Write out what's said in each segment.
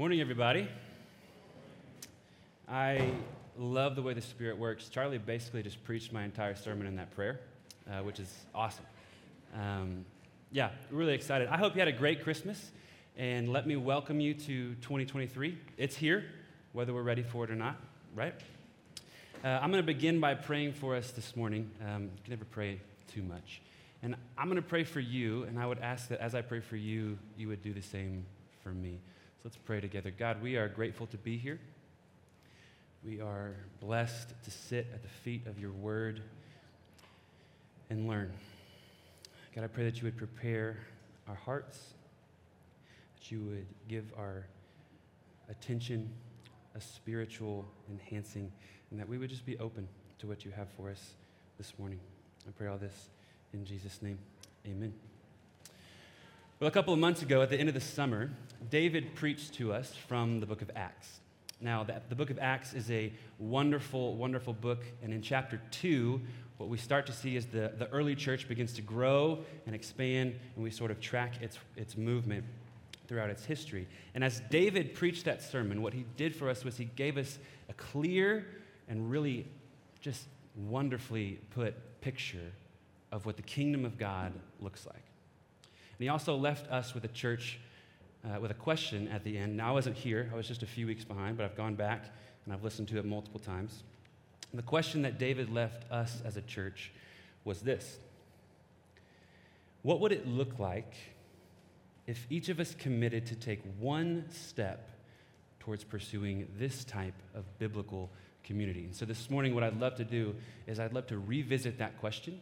Morning, everybody. I love the way the Spirit works. Charlie basically just preached my entire sermon in that prayer, uh, which is awesome. Um, yeah, really excited. I hope you had a great Christmas, and let me welcome you to 2023. It's here, whether we're ready for it or not, right? Uh, I'm going to begin by praying for us this morning. Um, you can never pray too much. And I'm going to pray for you, and I would ask that as I pray for you, you would do the same for me. So let's pray together. God, we are grateful to be here. We are blessed to sit at the feet of your word and learn. God, I pray that you would prepare our hearts, that you would give our attention a spiritual enhancing, and that we would just be open to what you have for us this morning. I pray all this in Jesus' name. Amen. Well, a couple of months ago, at the end of the summer, David preached to us from the book of Acts. Now, the, the book of Acts is a wonderful, wonderful book. And in chapter 2, what we start to see is the, the early church begins to grow and expand, and we sort of track its, its movement throughout its history. And as David preached that sermon, what he did for us was he gave us a clear and really just wonderfully put picture of what the kingdom of God looks like. And he also left us with a church uh, with a question at the end. Now, I wasn't here, I was just a few weeks behind, but I've gone back and I've listened to it multiple times. And the question that David left us as a church was this What would it look like if each of us committed to take one step towards pursuing this type of biblical community? And so this morning, what I'd love to do is I'd love to revisit that question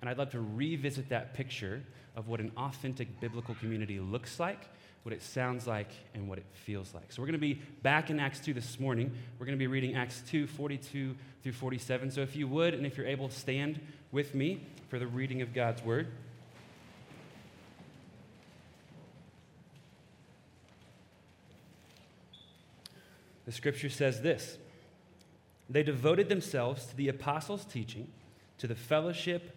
and I'd love to revisit that picture of what an authentic biblical community looks like, what it sounds like, and what it feels like. So we're going to be back in Acts 2 this morning. We're going to be reading Acts 2, 42 through 47. So if you would, and if you're able, stand with me for the reading of God's word. The scripture says this They devoted themselves to the apostles' teaching, to the fellowship,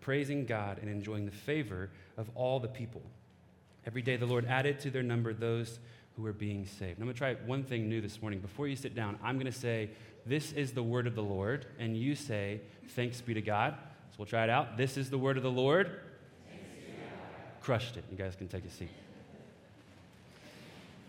praising God and enjoying the favor of all the people. Every day the Lord added to their number those who were being saved. I'm going to try one thing new this morning. Before you sit down, I'm going to say, This is the word of the Lord, and you say, Thanks be to God. So we'll try it out. This is the word of the Lord. Crushed it. You guys can take a seat.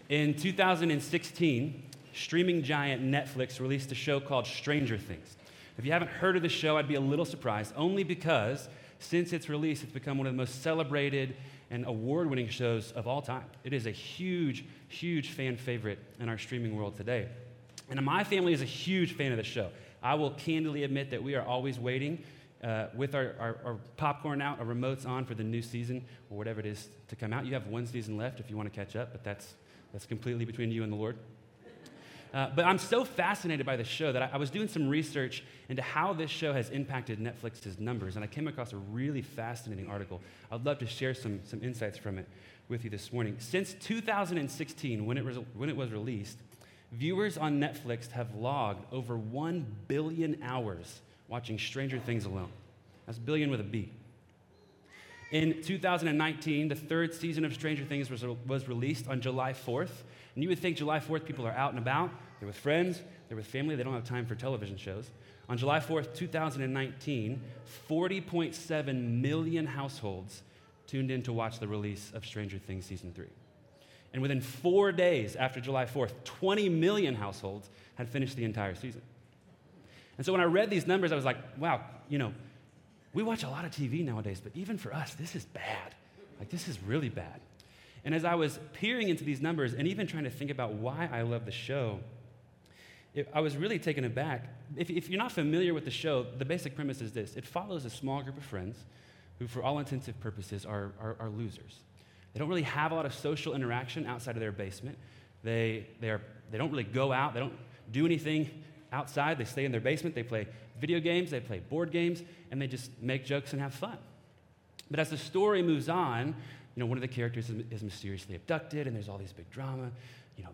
In 2016, streaming giant Netflix released a show called Stranger Things. If you haven't heard of the show, I'd be a little surprised, only because since its release, it's become one of the most celebrated and award winning shows of all time. It is a huge, huge fan favorite in our streaming world today. And my family is a huge fan of the show. I will candidly admit that we are always waiting uh, with our, our, our, popcorn out, our remotes on for the new season or whatever it is to come out. You have one season left if you want to catch up, but that's, that's completely between you and the Lord. Uh, but I'm so fascinated by the show that I, I, was doing some research into how this show has impacted Netflix's numbers, and I came across a really fascinating article. I'd love to share some, some insights from it with you this morning. Since 2016, when it, was, when it was released, viewers on Netflix have logged over 1 billion hours watching Stranger Things alone. That's billion with a B. In 2019, the third season of Stranger Things was, was released on July 4th. And you would think July 4th, people are out and about, they're with friends, they're with family, they don't have time for television shows. On July 4th, 2019, 40.7 million households tuned in to watch the release of Stranger Things Season 3. And within four days after July 4th, 20 million households had finished the entire season. And so when I read these numbers, I was like, wow, you know, we watch a lot of TV nowadays, but even for us, this is bad. Like, this is really bad. And as I was peering into these numbers and even trying to think about why I love the show, it, I was really taken aback. If, if you're not familiar with the show, the basic premise is this it follows a small group of friends who, for all intensive purposes, are, are, are losers. They don't really have a lot of social interaction outside of their basement. They, they, are, they don't really go out, they don't do anything outside, they stay in their basement, they play video games, they play board games, and they just make jokes and have fun. But as the story moves on, you know, one of the characters is, is mysteriously abducted, and there's all these big drama, you know,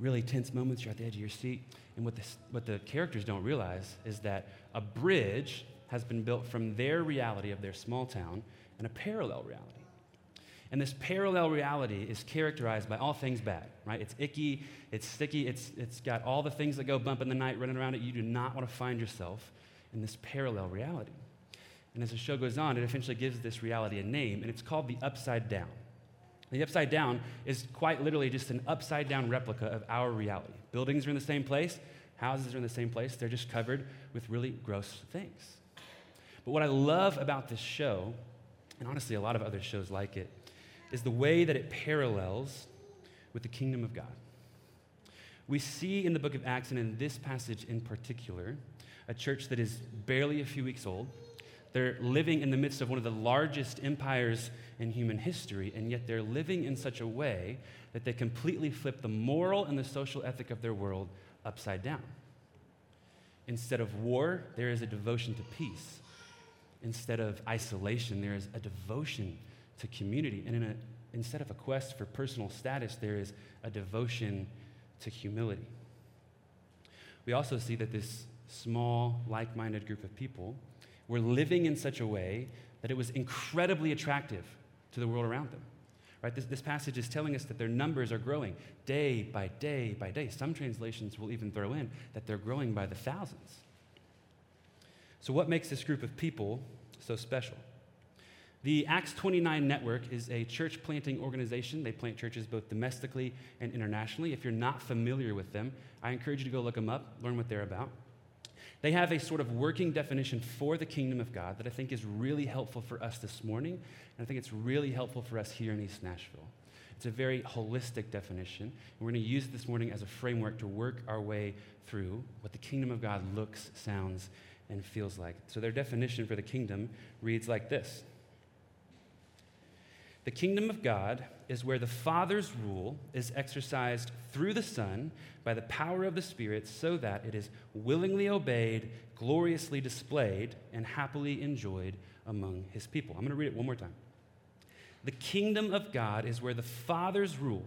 really tense moments. You're at the edge of your seat. And what, this, what the characters don't realize is that a bridge has been built from their reality of their small town and a parallel reality. And this parallel reality is characterized by all things bad, right? It's icky, it's sticky, it's, it's got all the things that go bump in the night running around it. You do not want to find yourself in this parallel reality. And as the show goes on, it eventually gives this reality a name, and it's called the upside down. The upside down is quite literally just an upside down replica of our reality. Buildings are in the same place, houses are in the same place, they're just covered with really gross things. But what I love about this show, and honestly a lot of other shows like it, is the way that it parallels with the kingdom of God. We see in the book of Acts, and in this passage in particular, a church that is barely a few weeks old they're living in the midst of one of the largest empires in human history, and yet they're living in such a way that they completely flip the moral and the social ethic of their world upside down. Instead of war, there is a devotion to peace. Instead of isolation, there is a devotion to community. And in a, instead of a quest for personal status, there is a devotion to humility. We also see that this small, like minded group of people were living in such a way that it was incredibly attractive to the world around them. Right? This, this passage is telling us that their numbers are growing day by day by day. Some translations will even throw in that they're growing by the thousands. So, what makes this group of people so special? The Acts 29 Network is a church planting organization. They plant churches both domestically and internationally. If you're not familiar with them, I encourage you to go look them up, learn what they're about. They have a sort of working definition for the kingdom of God that I think is really helpful for us this morning, and I think it's really helpful for us here in East Nashville. It's a very holistic definition, and we're going to use it this morning as a framework to work our way through what the kingdom of God looks, sounds, and feels like. So, their definition for the kingdom reads like this The kingdom of God is where the Father's rule is exercised through the Son by the power of the Spirit so that it is willingly obeyed, gloriously displayed, and happily enjoyed among his people. I'm going to read it one more time. The kingdom of God is where the Father's rule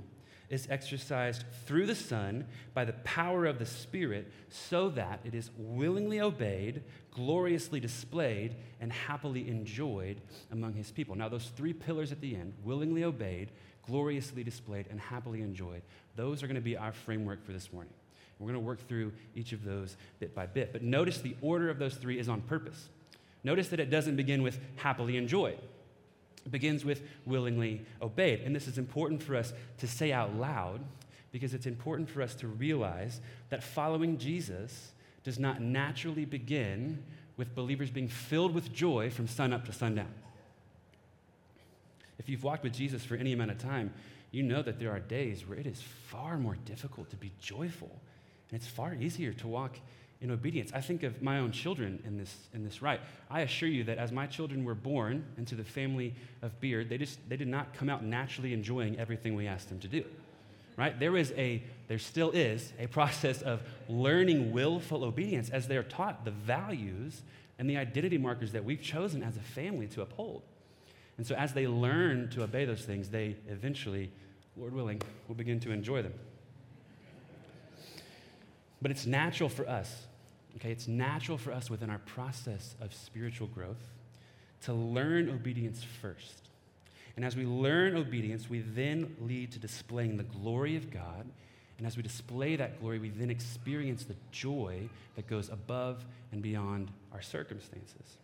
is exercised through the Son by the power of the Spirit so that it is willingly obeyed, gloriously displayed, and happily enjoyed among his people. Now, those three pillars at the end willingly obeyed, gloriously displayed, and happily enjoyed. Those are going to be our framework for this morning. We're going to work through each of those bit by bit. But notice the order of those three is on purpose. Notice that it doesn't begin with happily enjoyed. It begins with willingly obeyed. And this is important for us to say out loud because it's important for us to realize that following Jesus does not naturally begin with believers being filled with joy from sun up to sundown. If you've walked with Jesus for any amount of time, you know that there are days where it is far more difficult to be joyful, and it's far easier to walk in obedience. I think of my own children in this, in this right. I assure you that as my children were born into the family of Beard, they, just, they did not come out naturally enjoying everything we asked them to do. Right? There is a, there still is a process of learning willful obedience as they're taught the values and the identity markers that we've chosen as a family to uphold. And so, as they learn to obey those things, they eventually, Lord willing, will begin to enjoy them. But it's natural for us, okay? It's natural for us within our process of spiritual growth to learn obedience first. And as we learn obedience, we then lead to displaying the glory of God. And as we display that glory, we then experience the joy that goes above and beyond our circumstances.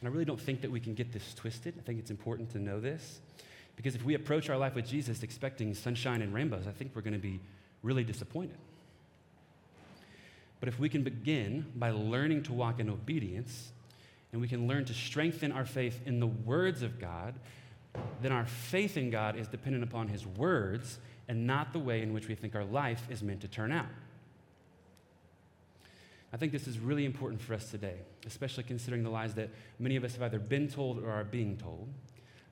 And I really don't think that we can get this twisted. I think it's important to know this. Because if we approach our life with Jesus expecting sunshine and rainbows, I think we're going to be really disappointed. But if we can begin by learning to walk in obedience, and we can learn to strengthen our faith in the words of God, then our faith in God is dependent upon His words and not the way in which we think our life is meant to turn out. I think this is really important for us today, especially considering the lies that many of us have either been told or are being told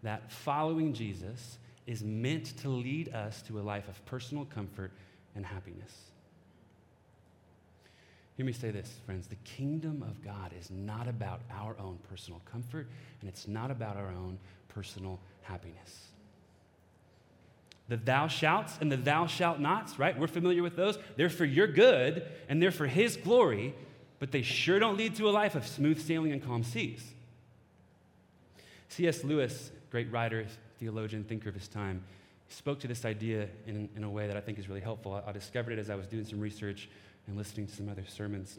that following Jesus is meant to lead us to a life of personal comfort and happiness. Hear me say this, friends. The kingdom of God is not about our own personal comfort, and it's not about our own personal happiness. The thou shalt and the thou shalt nots, right? We're familiar with those. They're for your good and they're for his glory, but they sure don't lead to a life of smooth sailing and calm seas. C.S. Lewis, great writer, theologian, thinker of his time, spoke to this idea in, in a way that I think is really helpful. I, I discovered it as I was doing some research and listening to some other sermons.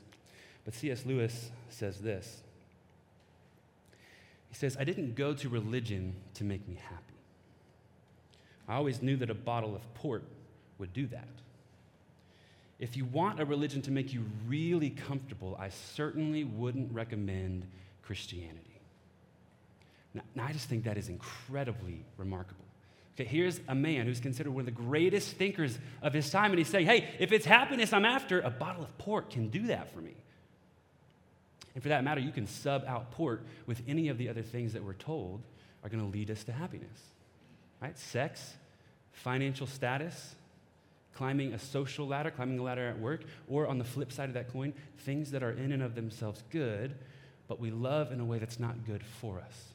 But C.S. Lewis says this He says, I didn't go to religion to make me happy. I always knew that a bottle of port would do that. If you want a religion to make you really comfortable, I certainly wouldn't recommend Christianity. Now, now, I just think that is incredibly remarkable. Okay, here's a man who's considered one of the greatest thinkers of his time, and he's saying, hey, if it's happiness I'm after, a bottle of port can do that for me. And for that matter, you can sub out port with any of the other things that we're told are going to lead us to happiness. Right? Sex, financial status, climbing a social ladder, climbing a ladder at work, or on the flip side of that coin, things that are in and of themselves good, but we love in a way that's not good for us.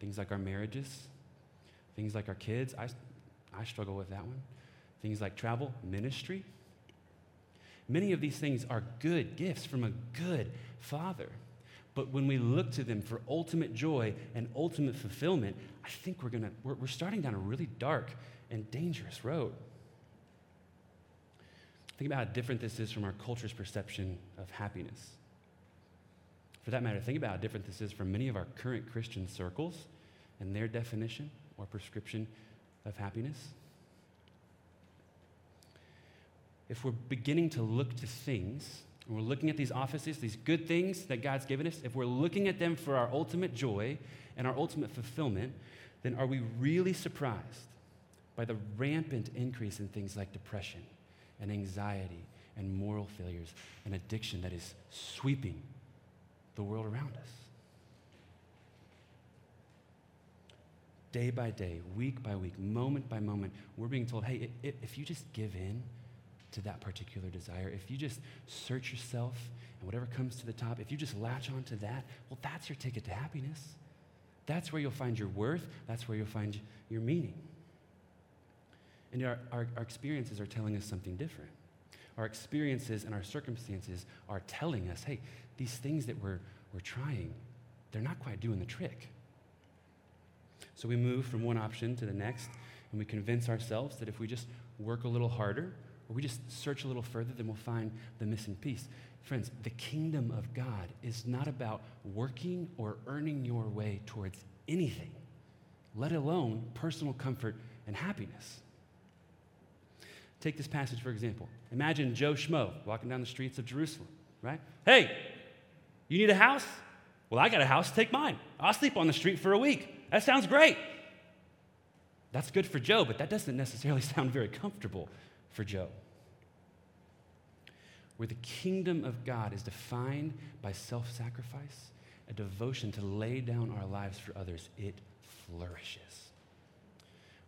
Things like our marriages, Things like our kids, I, I struggle with that one. Things like travel, ministry. Many of these things are good gifts from a good father. But when we look to them for ultimate joy and ultimate fulfillment, I think we're, gonna, we're, we're starting down a really dark and dangerous road. Think about how different this is from our culture's perception of happiness. For that matter, think about how different this is from many of our current Christian circles and their definition or prescription of happiness? If we're beginning to look to things, and we're looking at these offices, these good things that God's given us, if we're looking at them for our ultimate joy and our ultimate fulfillment, then are we really surprised by the rampant increase in things like depression and anxiety and moral failures and addiction that is sweeping the world around us? Day by day, week by week, moment by moment, we're being told, hey, if you just give in to that particular desire, if you just search yourself and whatever comes to the top, if you just latch onto that, well, that's your ticket to happiness. That's where you'll find your worth. That's where you'll find your meaning. And our, our, our experiences are telling us something different. Our experiences and our circumstances are telling us, hey, these things that we're, we're trying, they're not quite doing the trick. So we move from one option to the next, and we convince ourselves that if we just work a little harder, or we just search a little further, then we'll find the missing piece. Friends, the kingdom of God is not about working or earning your way towards anything, let alone personal comfort and happiness. Take this passage, for example. Imagine Joe Schmo walking down the streets of Jerusalem, right? Hey, you need a house? Well, I got a house, take mine. I'll sleep on the street for a week. That sounds great. That's good for Joe, but that doesn't necessarily sound very comfortable for Joe. Where the kingdom of God is defined by self sacrifice, a devotion to lay down our lives for others, it flourishes.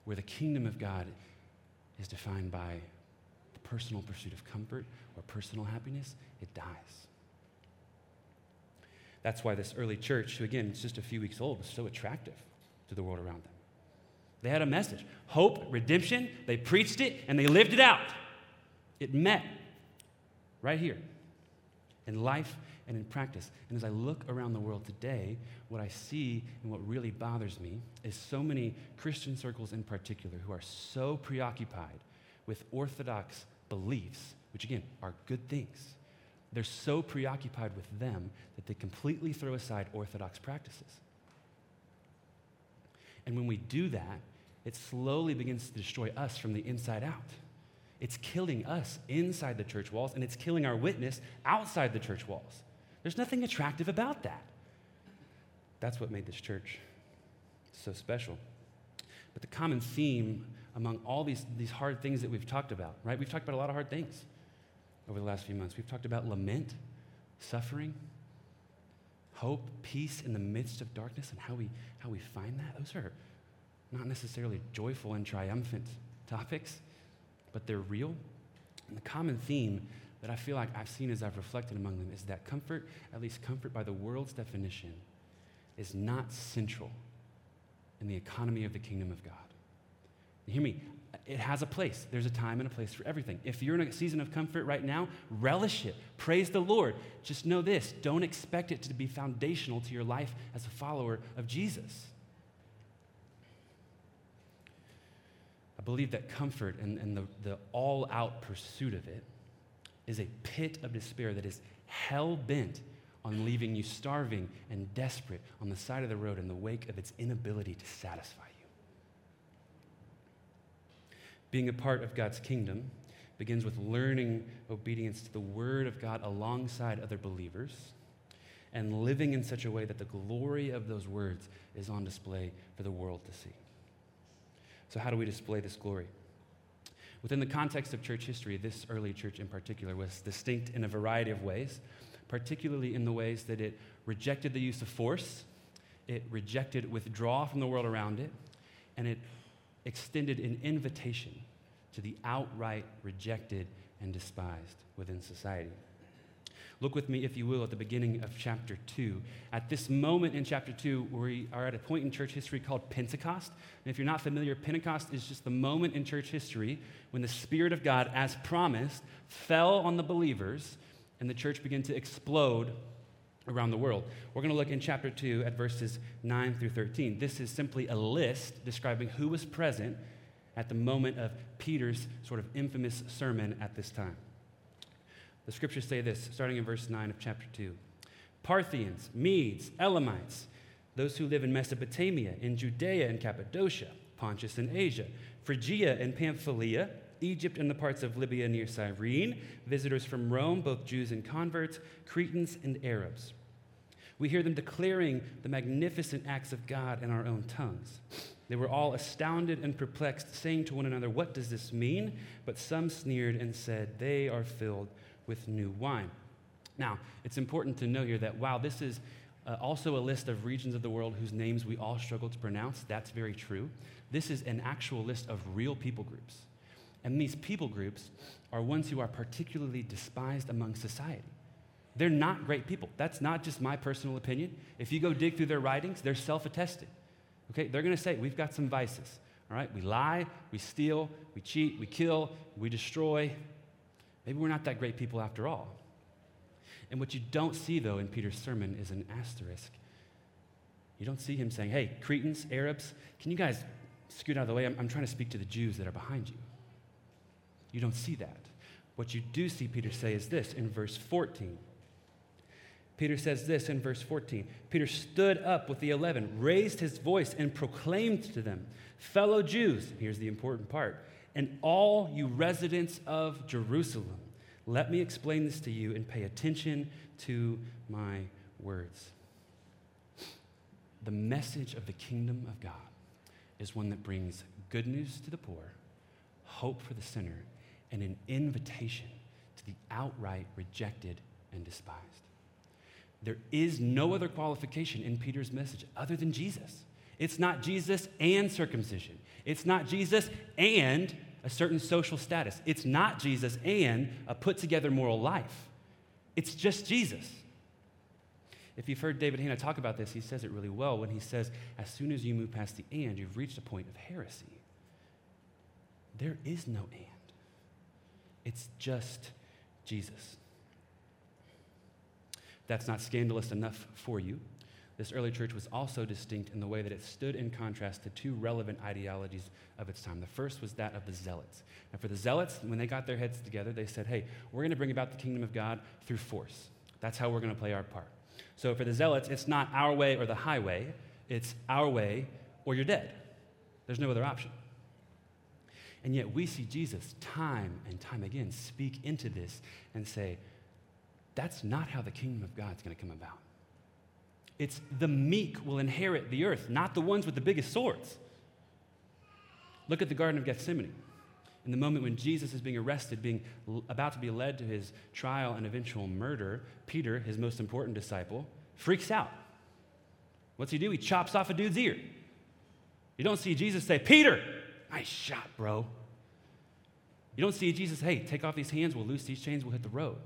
Where the kingdom of God is defined by the personal pursuit of comfort or personal happiness, it dies. That's why this early church, who again is just a few weeks old, was so attractive to the world around them. They had a message hope, redemption. They preached it and they lived it out. It met right here in life and in practice. And as I look around the world today, what I see and what really bothers me is so many Christian circles in particular who are so preoccupied with orthodox beliefs, which again are good things. They're so preoccupied with them that they completely throw aside orthodox practices. And when we do that, it slowly begins to destroy us from the inside out. It's killing us inside the church walls, and it's killing our witness outside the church walls. There's nothing attractive about that. That's what made this church so special. But the common theme among all these, these hard things that we've talked about, right? We've talked about a lot of hard things over the last few months. We've talked about lament, suffering, hope, peace in the midst of darkness, and how we, how we find that, those are not necessarily joyful and triumphant topics, but they're real. And the common theme that I feel like I've seen as I've reflected among them is that comfort, at least comfort by the world's definition, is not central in the economy of the kingdom of God. hear me, it has a place. There's a time and a place for everything. If you're in a season of comfort right now, relish it. Praise the Lord. Just know this don't expect it to be foundational to your life as a follower of Jesus. I believe that comfort and, and the, the all out pursuit of it is a pit of despair that is hell bent on leaving you starving and desperate on the side of the road in the wake of its inability to satisfy you. Being a part of God's kingdom begins with learning obedience to the Word of God alongside other believers and living in such a way that the glory of those words is on display for the world to see. So, how do we display this glory? Within the context of church history, this early church in particular was distinct in a variety of ways, particularly in the ways that it rejected the use of force, it rejected withdrawal from the world around it, and it extended an invitation to the outright rejected and despised within society. Look with me, if you will, at the beginning of chapter 2. At this moment in chapter 2, we are at a point in church history called Pentecost. And if you're not familiar, Pentecost is just the moment in church history when the Spirit of God, as promised, fell on the believers and the church began to explode around the world. We're going to look in chapter 2 at verses 9 through 13. This is simply a list describing who was present at the moment of Peter's sort of infamous sermon at this time. The scriptures say this, starting in verse 9 of chapter 2 Parthians, Medes, Elamites, those who live in Mesopotamia, in Judea and Cappadocia, Pontus and Asia, Phrygia and Pamphylia, Egypt and the parts of Libya near Cyrene, visitors from Rome, both Jews and converts, Cretans and Arabs. We hear them declaring the magnificent acts of God in our own tongues. They were all astounded and perplexed, saying to one another, What does this mean? But some sneered and said, They are filled with new wine. Now, it's important to know here that while this is uh, also a list of regions of the world whose names we all struggle to pronounce, that's very true. This is an actual list of real people groups. And these people groups are ones who are particularly despised among society. They're not great people. That's not just my personal opinion. If you go dig through their writings, they're self attested. Okay, they're going to say, we've got some vices. All right, we lie, we steal, we cheat, we kill, we destroy, Maybe we're not that great people after all. And what you don't see, though, in Peter's sermon is an asterisk. You don't see him saying, hey, Cretans, Arabs, can you guys scoot out of the way? I'm, I'm trying to speak to the Jews that are behind you. You don't see that. What you do see Peter say is this in verse 14. Peter says this in verse 14 Peter stood up with the eleven, raised his voice, and proclaimed to them, Fellow Jews, here's the important part and all you residents of Jerusalem. Let me explain this to you and pay attention to my words. The message of the kingdom of God is one that brings good news to the poor, hope for the sinner, and an invitation to the outright rejected and despised. There is no other qualification in Peter's message other than Jesus. It's not Jesus and circumcision. It's not Jesus and a certain social status. It's not Jesus and a put together moral life. It's just Jesus. If you've heard David Hanna talk about this, he says it really well when he says, as soon as you move past the and, you've reached a point of heresy. There is no and, it's just Jesus. That's not scandalous enough for you this early church was also distinct in the way that it stood in contrast to two relevant ideologies of its time. The first was that of the Zealots. And for the Zealots, when they got their heads together, they said, hey, we're going to bring about the kingdom of God through force. That's how we're going to play our part. So for the Zealots, it's not our way or the highway, it's our way or you're dead. There's no other option. And yet we see Jesus time and time again speak into this and say, that's not how the kingdom of God's going to come about. It's the meek will inherit the earth, not the ones with the biggest swords. Look at the Garden of Gethsemane. In the moment when Jesus is being arrested, being about to be led to his trial and eventual murder, Peter, his most important disciple, freaks out. What's he do? He chops off a dude's ear. You don't see Jesus say, Peter, nice shot, bro. You don't see Jesus, hey, take off these hands, we'll loose these chains, we'll hit the road.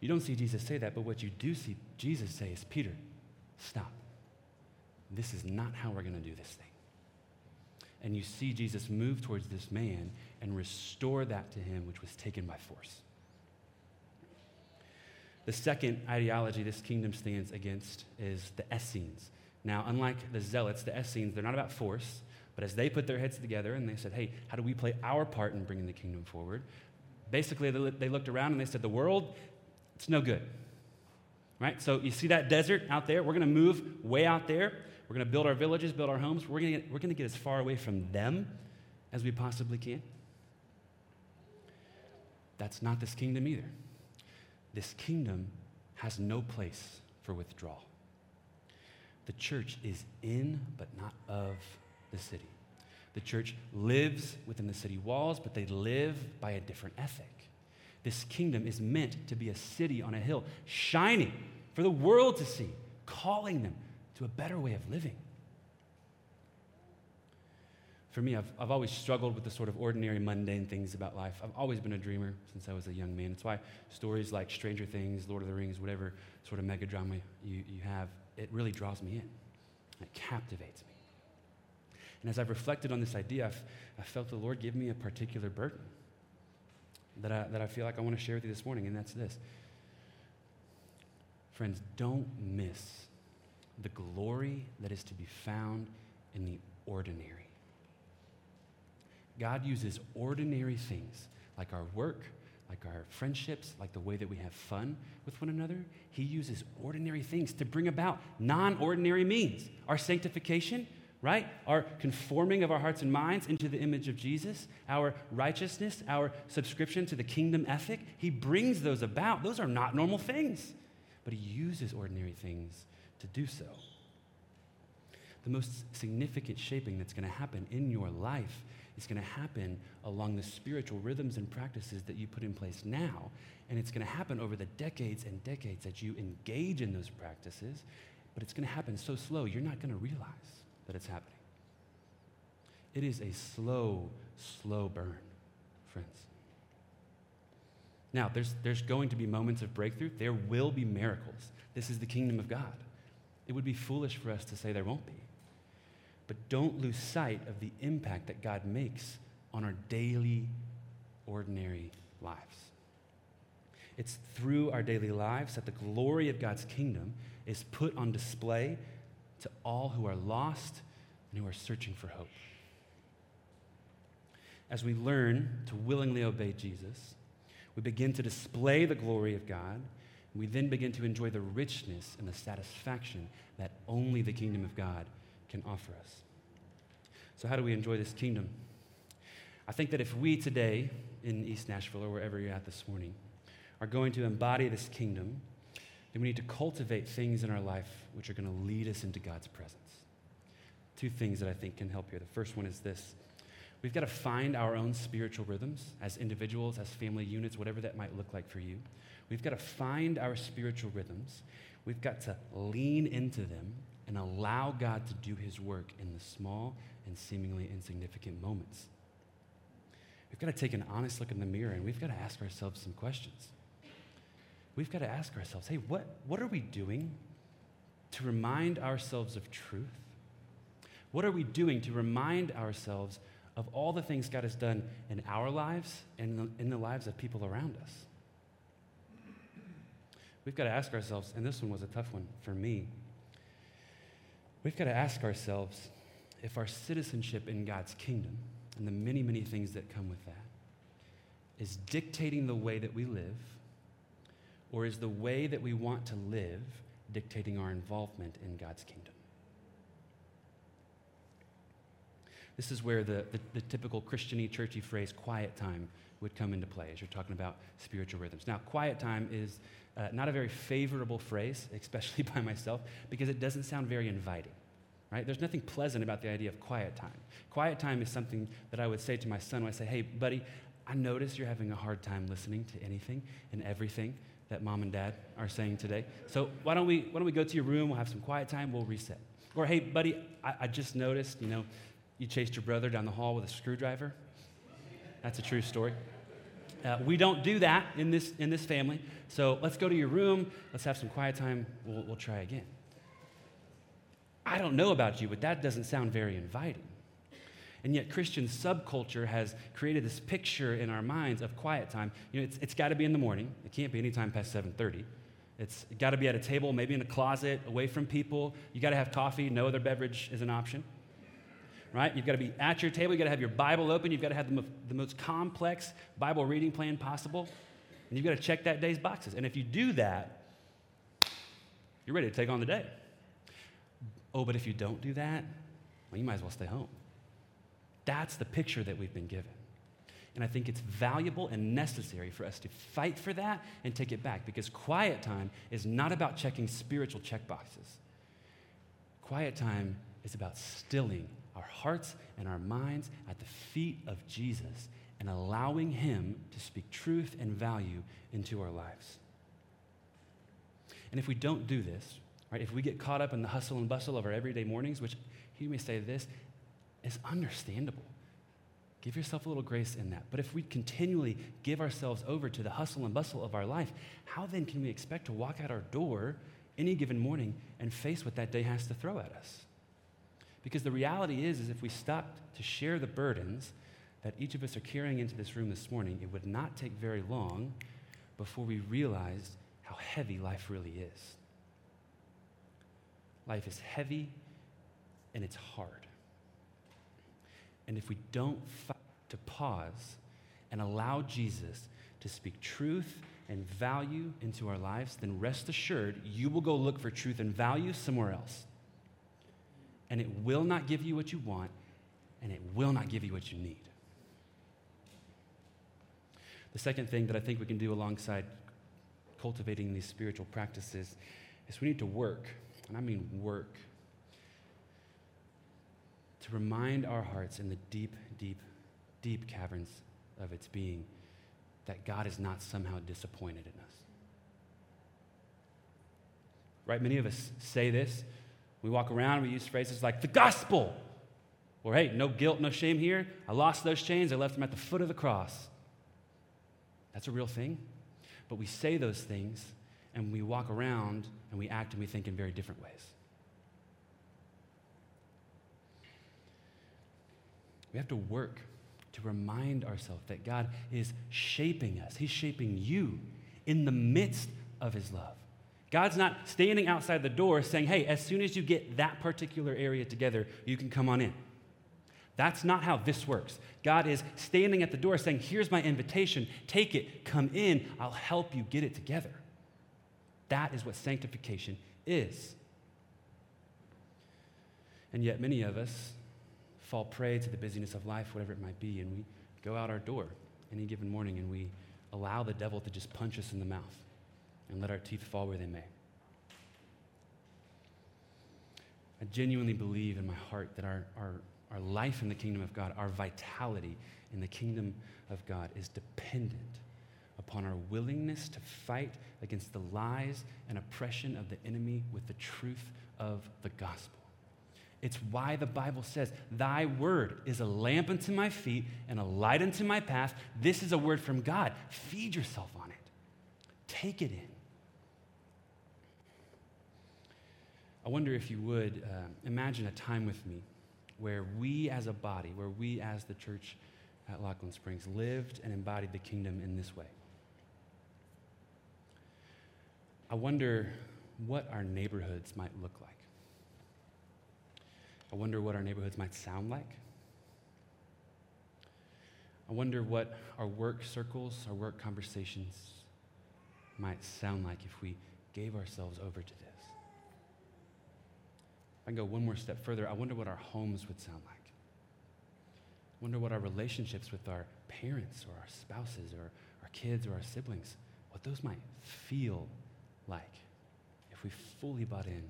You don't see Jesus say that, but what you do see Jesus say is, Peter, stop. This is not how we're going to do this thing. And you see Jesus move towards this man and restore that to him which was taken by force. The second ideology this kingdom stands against is the Essenes. Now, unlike the Zealots, the Essenes, they're not about force, but as they put their heads together and they said, hey, how do we play our part in bringing the kingdom forward? Basically, they looked around and they said, the world, it's no good. Right? So you see that desert out there? We're going to move way out there. We're going to build our villages, build our homes. We're going to get, as far away from them as we possibly can. That's not this kingdom either. This kingdom has no place for withdrawal. The church is in, but not of the city. The church lives within the city walls, but they live by a different ethic. This kingdom is meant to be a city on a hill, shining for the world to see, calling them to a better way of living. For me, I've, I've always struggled with the sort of ordinary, mundane things about life. I've always been a dreamer since I was a young man. That's why stories like Stranger Things, Lord of the Rings, whatever sort of mega drama you, you have, it really draws me in. It captivates me. And as I've reflected on this idea, I've, I felt the Lord give me a particular burden that I, that I feel like I want to share with you this morning, and that's this. Friends, don't miss the glory that is to be found in the ordinary. God uses ordinary things like our work, like our friendships, like the way that we have fun with one another. He uses ordinary things to bring about non ordinary means. Our sanctification, right? Our conforming of our hearts and minds into the image of Jesus, our righteousness, our subscription to the kingdom ethic. He brings those about. Those are not normal things, but He uses ordinary things to do so. The most significant shaping that's going to happen in your life is going to happen along the spiritual rhythms and practices that you put in place now. And it's going to happen over the decades and decades that you engage in those practices, but it's going to happen so slow, you're not going to realize that it's happening. It is a slow, slow burn, friends. Now, there's, there's going to be moments of breakthrough. There will be miracles. This is the kingdom of God. It would be foolish for us to say there won't be. But don't lose sight of the impact that God makes on our daily, ordinary lives. It's through our daily lives that the glory of God's kingdom is put on display to all who are lost and who are searching for hope. As we learn to willingly obey Jesus, we begin to display the glory of God. We then begin to enjoy the richness and the satisfaction that only the kingdom of God can offer us. So, how do we enjoy this kingdom? I think that if we today in East Nashville or wherever you're at this morning are going to embody this kingdom, then we need to cultivate things in our life which are going to lead us into God's presence. Two things that I think can help here. The first one is this we've got to find our own spiritual rhythms as individuals, as family units, whatever that might look like for you. We've got to find our spiritual rhythms. We've got to lean into them and allow God to do his work in the small and seemingly insignificant moments. We've got to take an honest look in the mirror and we've got to ask ourselves some questions. We've got to ask ourselves hey, what, what are we doing to remind ourselves of truth? What are we doing to remind ourselves of all the things God has done in our lives and in the lives of people around us? We've got to ask ourselves, and this one was a tough one for me. We've got to ask ourselves if our citizenship in God's kingdom and the many, many things that come with that is dictating the way that we live, or is the way that we want to live dictating our involvement in God's kingdom? This is where the, the, the typical Christiany, churchy phrase, quiet time, would come into play as you're talking about spiritual rhythms. Now, quiet time is uh, not a very favorable phrase, especially by myself, because it doesn't sound very inviting right? There's nothing pleasant about the idea of quiet time. Quiet time is something that I would say to my son when I say, hey, buddy, I notice you're having a hard time listening to anything and everything that mom and dad are saying today. So why don't we, why don't we go to your room, we'll have some quiet time, we'll reset. Or, hey, buddy, I, I just noticed, you know, you chased your brother down the hall with a screwdriver. That's a true story. Uh, we don't do that in this, in this family. So let's go to your room. Let's have some quiet time. We'll, we'll try again. I don't know about you, but that doesn't sound very inviting. And yet, Christian subculture has created this picture in our minds of quiet time. You know, it's, it's got to be in the morning. It can't be any time past 7:30. It's got to be at a table, maybe in a closet, away from people. You got to have coffee. No other beverage is an option. Right? You've got to be at your table. You've got to have your Bible open. You've got to have the, mo- the most complex Bible reading plan possible. And you've got to check that day's boxes. And if you do that, you're ready to take on the day. Oh, but if you don't do that, well, you might as well stay home. That's the picture that we've been given. And I think it's valuable and necessary for us to fight for that and take it back because quiet time is not about checking spiritual checkboxes. Quiet time is about stilling our hearts and our minds at the feet of Jesus and allowing Him to speak truth and value into our lives. And if we don't do this, right, if we get caught up in the hustle and bustle of our everyday mornings, which you may say this is understandable. Give yourself a little grace in that. But if we continually give ourselves over to the hustle and bustle of our life, how then can we expect to walk out our door any given morning and face what that day has to throw at us? Because the reality is, is if we stopped to share the burdens that each of us are carrying into this room this morning, it would not take very long before we realized how heavy life really is. Life is heavy and it's hard. And if we don't fight to pause and allow Jesus to speak truth and value into our lives, then rest assured you will go look for truth and value somewhere else. And it will not give you what you want, and it will not give you what you need. The second thing that I think we can do alongside cultivating these spiritual practices is we need to work, and I mean work, to remind our hearts in the deep, deep, deep caverns of its being that God is not somehow disappointed in us. Right? Many of us say this. We walk around, we use phrases like the gospel, or hey, no guilt, no shame here. I lost those chains, I left them at the foot of the cross. That's a real thing. But we say those things and we walk around and we act and we think in very different ways. We have to work to remind ourselves that God is shaping us. He's shaping you in the midst of His love. God's not standing outside the door saying, hey, as soon as you get that particular area together, you can come on in. That's not how this works. God is standing at the door saying, here's my invitation, take it, come in, I'll help you get it together. That is what sanctification is. And yet, many of us fall prey to the busyness of life, whatever it might be, and we go out our door any given morning and we allow the devil to just punch us in the mouth and let our teeth fall where they may. I genuinely believe in my heart that our, our, our life in the kingdom of God, our vitality in the kingdom of God, is dependent upon our willingness to fight against the lies and oppression of the enemy with the truth of the gospel. It's why the Bible says, Thy word is a lamp unto my feet and a light unto my path. This is a word from God. Feed yourself on it, take it in. I wonder if you would uh, imagine a time with me where we as a body, where we as the church at Lockeland Springs lived and embodied the kingdom in this way. I wonder what our neighborhoods might look like. I wonder what our neighborhoods might sound like. I wonder what our work circles, our work conversations might sound like if we gave ourselves over to this. I can go one more step further. I wonder what our homes would sound like. I wonder what our relationships with our parents or our spouses or our kids or our siblings, what those might feel like if we fully bought in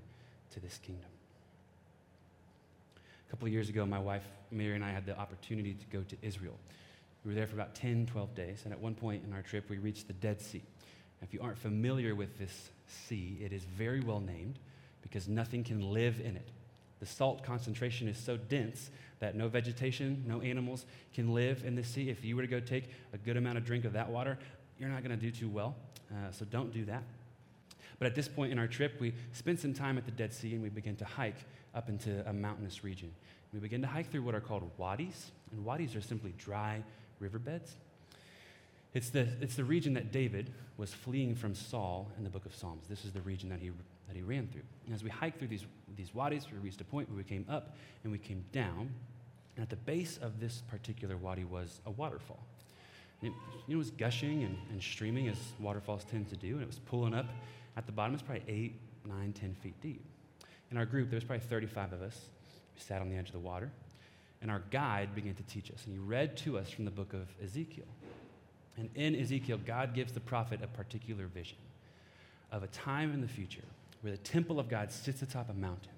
to this kingdom. A couple of years ago, my wife, Mary, and I had the opportunity to go to Israel. We were there for about 10, 12 days, and at one point in our trip, we reached the Dead Sea. If you aren't familiar with this sea, it is very well named because nothing can live in it. The salt concentration is so dense that no vegetation, no animals can live in the sea. If you were to go take a good amount of drink of that water, you're not going to do too well. Uh, so don't do that. But at this point in our trip, we spent some time at the Dead Sea and we began to hike up into a mountainous region. We begin to hike through what are called wadis, and wadis are simply dry riverbeds. It's the, it's the region that David was fleeing from Saul in the book of Psalms. This is the region that he, that he ran through. And as we hiked through these, these wadis, we reached a point where we came up and we came down. And at the base of this particular wadi was a waterfall. It, it was gushing and, and streaming as waterfalls tend to do, and it was pulling up at the bottom. It's probably eight, nine, ten feet deep. In our group, there was probably 35 of us. We sat on the edge of the water, and our guide began to teach us. And he read to us from the book of Ezekiel. And in Ezekiel, God gives the prophet a particular vision of a time in the future where the temple of God sits atop a mountain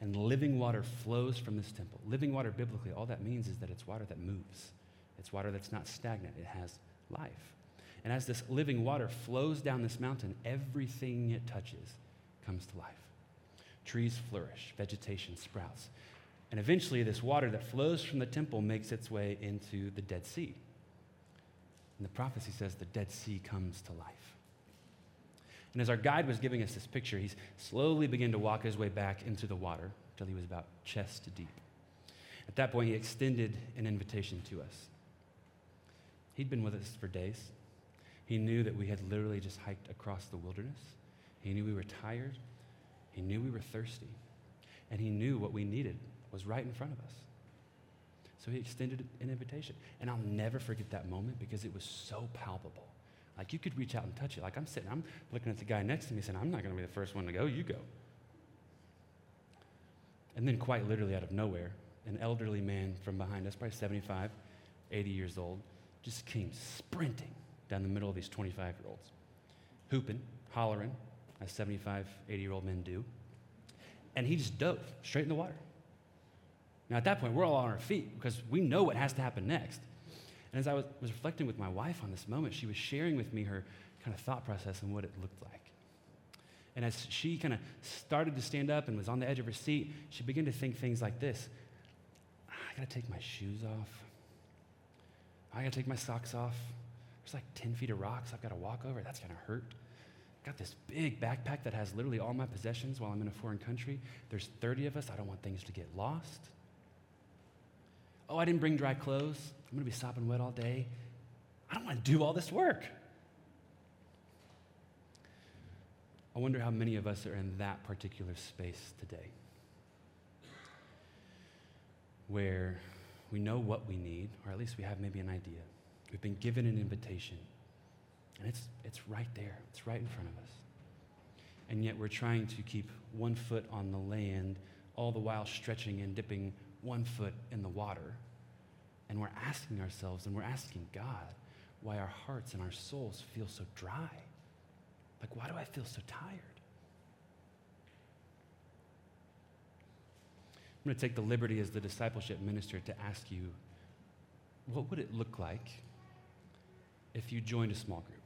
and living water flows from this temple. Living water, biblically, all that means is that it's water that moves, it's water that's not stagnant, it has life. And as this living water flows down this mountain, everything it touches comes to life. Trees flourish, vegetation sprouts. And eventually, this water that flows from the temple makes its way into the Dead Sea. And the prophecy says the Dead Sea comes to life. And as our guide was giving us this picture, he slowly began to walk his way back into the water until he was about chest deep. At that point, he extended an invitation to us. He'd been with us for days. He knew that we had literally just hiked across the wilderness. He knew we were tired. He knew we were thirsty. And he knew what we needed was right in front of us. So he extended an invitation. And I'll never forget that moment because it was so palpable. Like you could reach out and touch it. Like I'm sitting, I'm looking at the guy next to me saying, I'm not going to be the first one to go, you go. And then, quite literally out of nowhere, an elderly man from behind us, probably 75, 80 years old, just came sprinting down the middle of these 25 year olds, hooping, hollering, as 75, 80 year old men do. And he just dove straight in the water. Now, at that point, we're all on our feet because we know what has to happen next. And as I was, was reflecting with my wife on this moment, she was sharing with me her kind of thought process and what it looked like. And as she kind of started to stand up and was on the edge of her seat, she began to think things like this I got to take my shoes off. I got to take my socks off. There's like 10 feet of rocks I've got to walk over. That's to hurt. Got this big backpack that has literally all my possessions while I'm in a foreign country. There's 30 of us. I don't want things to get lost. Oh, I didn't bring dry clothes. I'm going to be sopping wet all day. I don't want to do all this work. I wonder how many of us are in that particular space today where we know what we need, or at least we have maybe an idea. We've been given an invitation, and it's, it's right there, it's right in front of us. And yet we're trying to keep one foot on the land, all the while stretching and dipping one foot in the water. And we're asking ourselves and we're asking God why our hearts and our souls feel so dry. Like, why do I feel so tired? I'm going to take the liberty as the discipleship minister to ask you what would it look like if you joined a small group?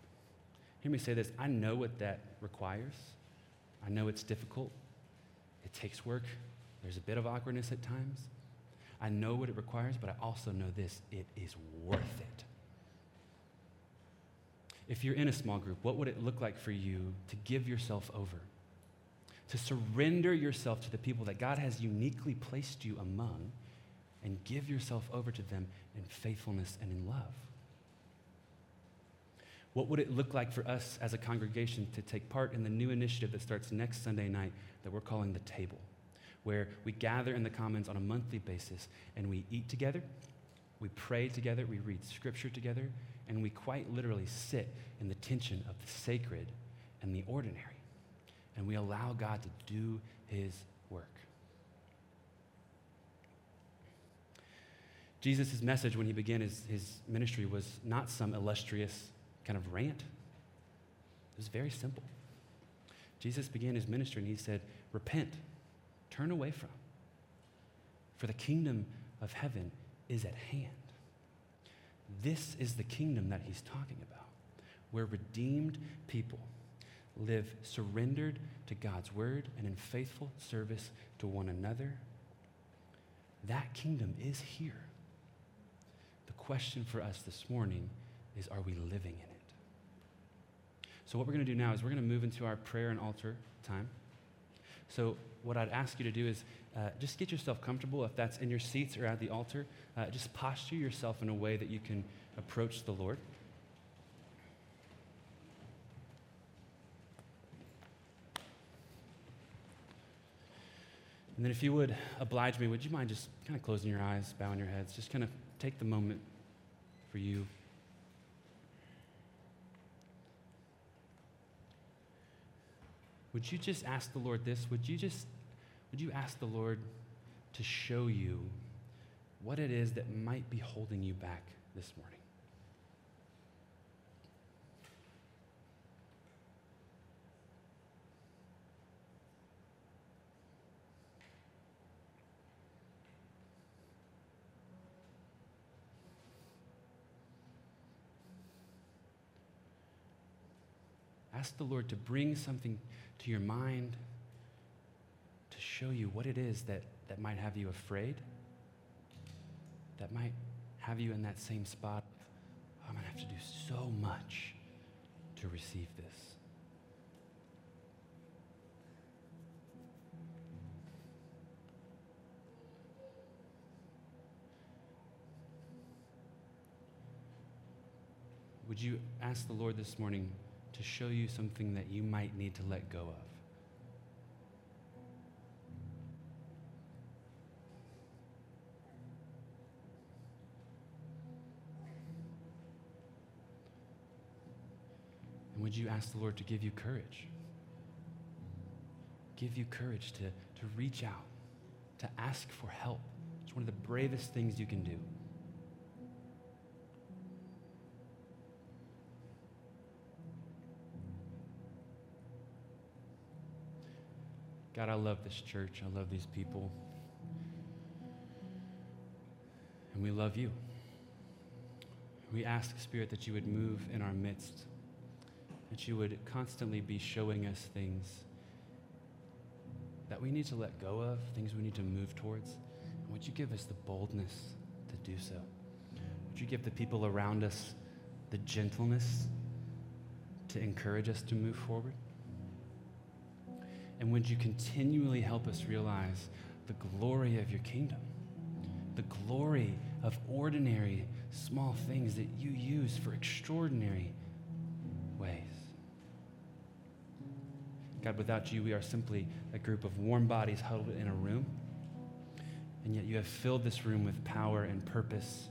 Hear me say this I know what that requires, I know it's difficult, it takes work, there's a bit of awkwardness at times. I know what it requires, but I also know this it is worth it. If you're in a small group, what would it look like for you to give yourself over? To surrender yourself to the people that God has uniquely placed you among and give yourself over to them in faithfulness and in love? What would it look like for us as a congregation to take part in the new initiative that starts next Sunday night that we're calling the table? where we gather in the Commons on a monthly basis and we eat together, we pray together, we read scripture together, and we quite literally sit in the tension of the sacred and the ordinary. And we allow God to do his work. Jesus' message when he began his, his ministry was not some illustrious kind of rant. It was very simple. Jesus began his ministry and he said, Repent turn away from. For the kingdom of heaven is at hand. This is the kingdom that he's talking about, where redeemed people live surrendered to God's word and in faithful service to one another, that kingdom is here. The question for us this morning is are we living in it? So, what we're going to do now is we're going to move into our prayer and altar time. So, what I'd ask you to do is uh, just get yourself comfortable. If that's in your seats or at the altar, uh, just posture yourself in a way that you can approach the Lord. And then, if you would oblige me, would you mind just kind of closing your eyes, bowing your heads, just kind of take the moment for you. Would you just ask the Lord this? Would you just would you ask the Lord to show you what it is that might be holding you back this morning? Ask the Lord to bring something to your mind to show you what it is that, that might have you afraid, that might have you in that same spot. I'm going to have to do so much to receive this. Would you ask the Lord this morning to show you something that you might need to let go of? And would you ask the Lord to give you courage? Give you courage to, to reach out, to ask for help. It's one of the bravest things you can do. God, I love this church. I love these people. And we love you. We ask, Spirit, that you would move in our midst, that you would constantly be showing us things that we need to let go of, things we need to move towards. And would you give us the boldness to do so? Would you give the people around us the gentleness to encourage us to move forward? And would you continually help us realize the glory of your kingdom, the glory of ordinary small things that you use for extraordinary ways? God, without you, we are simply a group of warm bodies huddled in a room. And yet you have filled this room with power and purpose,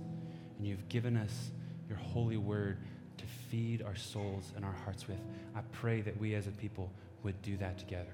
and you've given us your holy word to feed our souls and our hearts with. I pray that we as a people would do that together.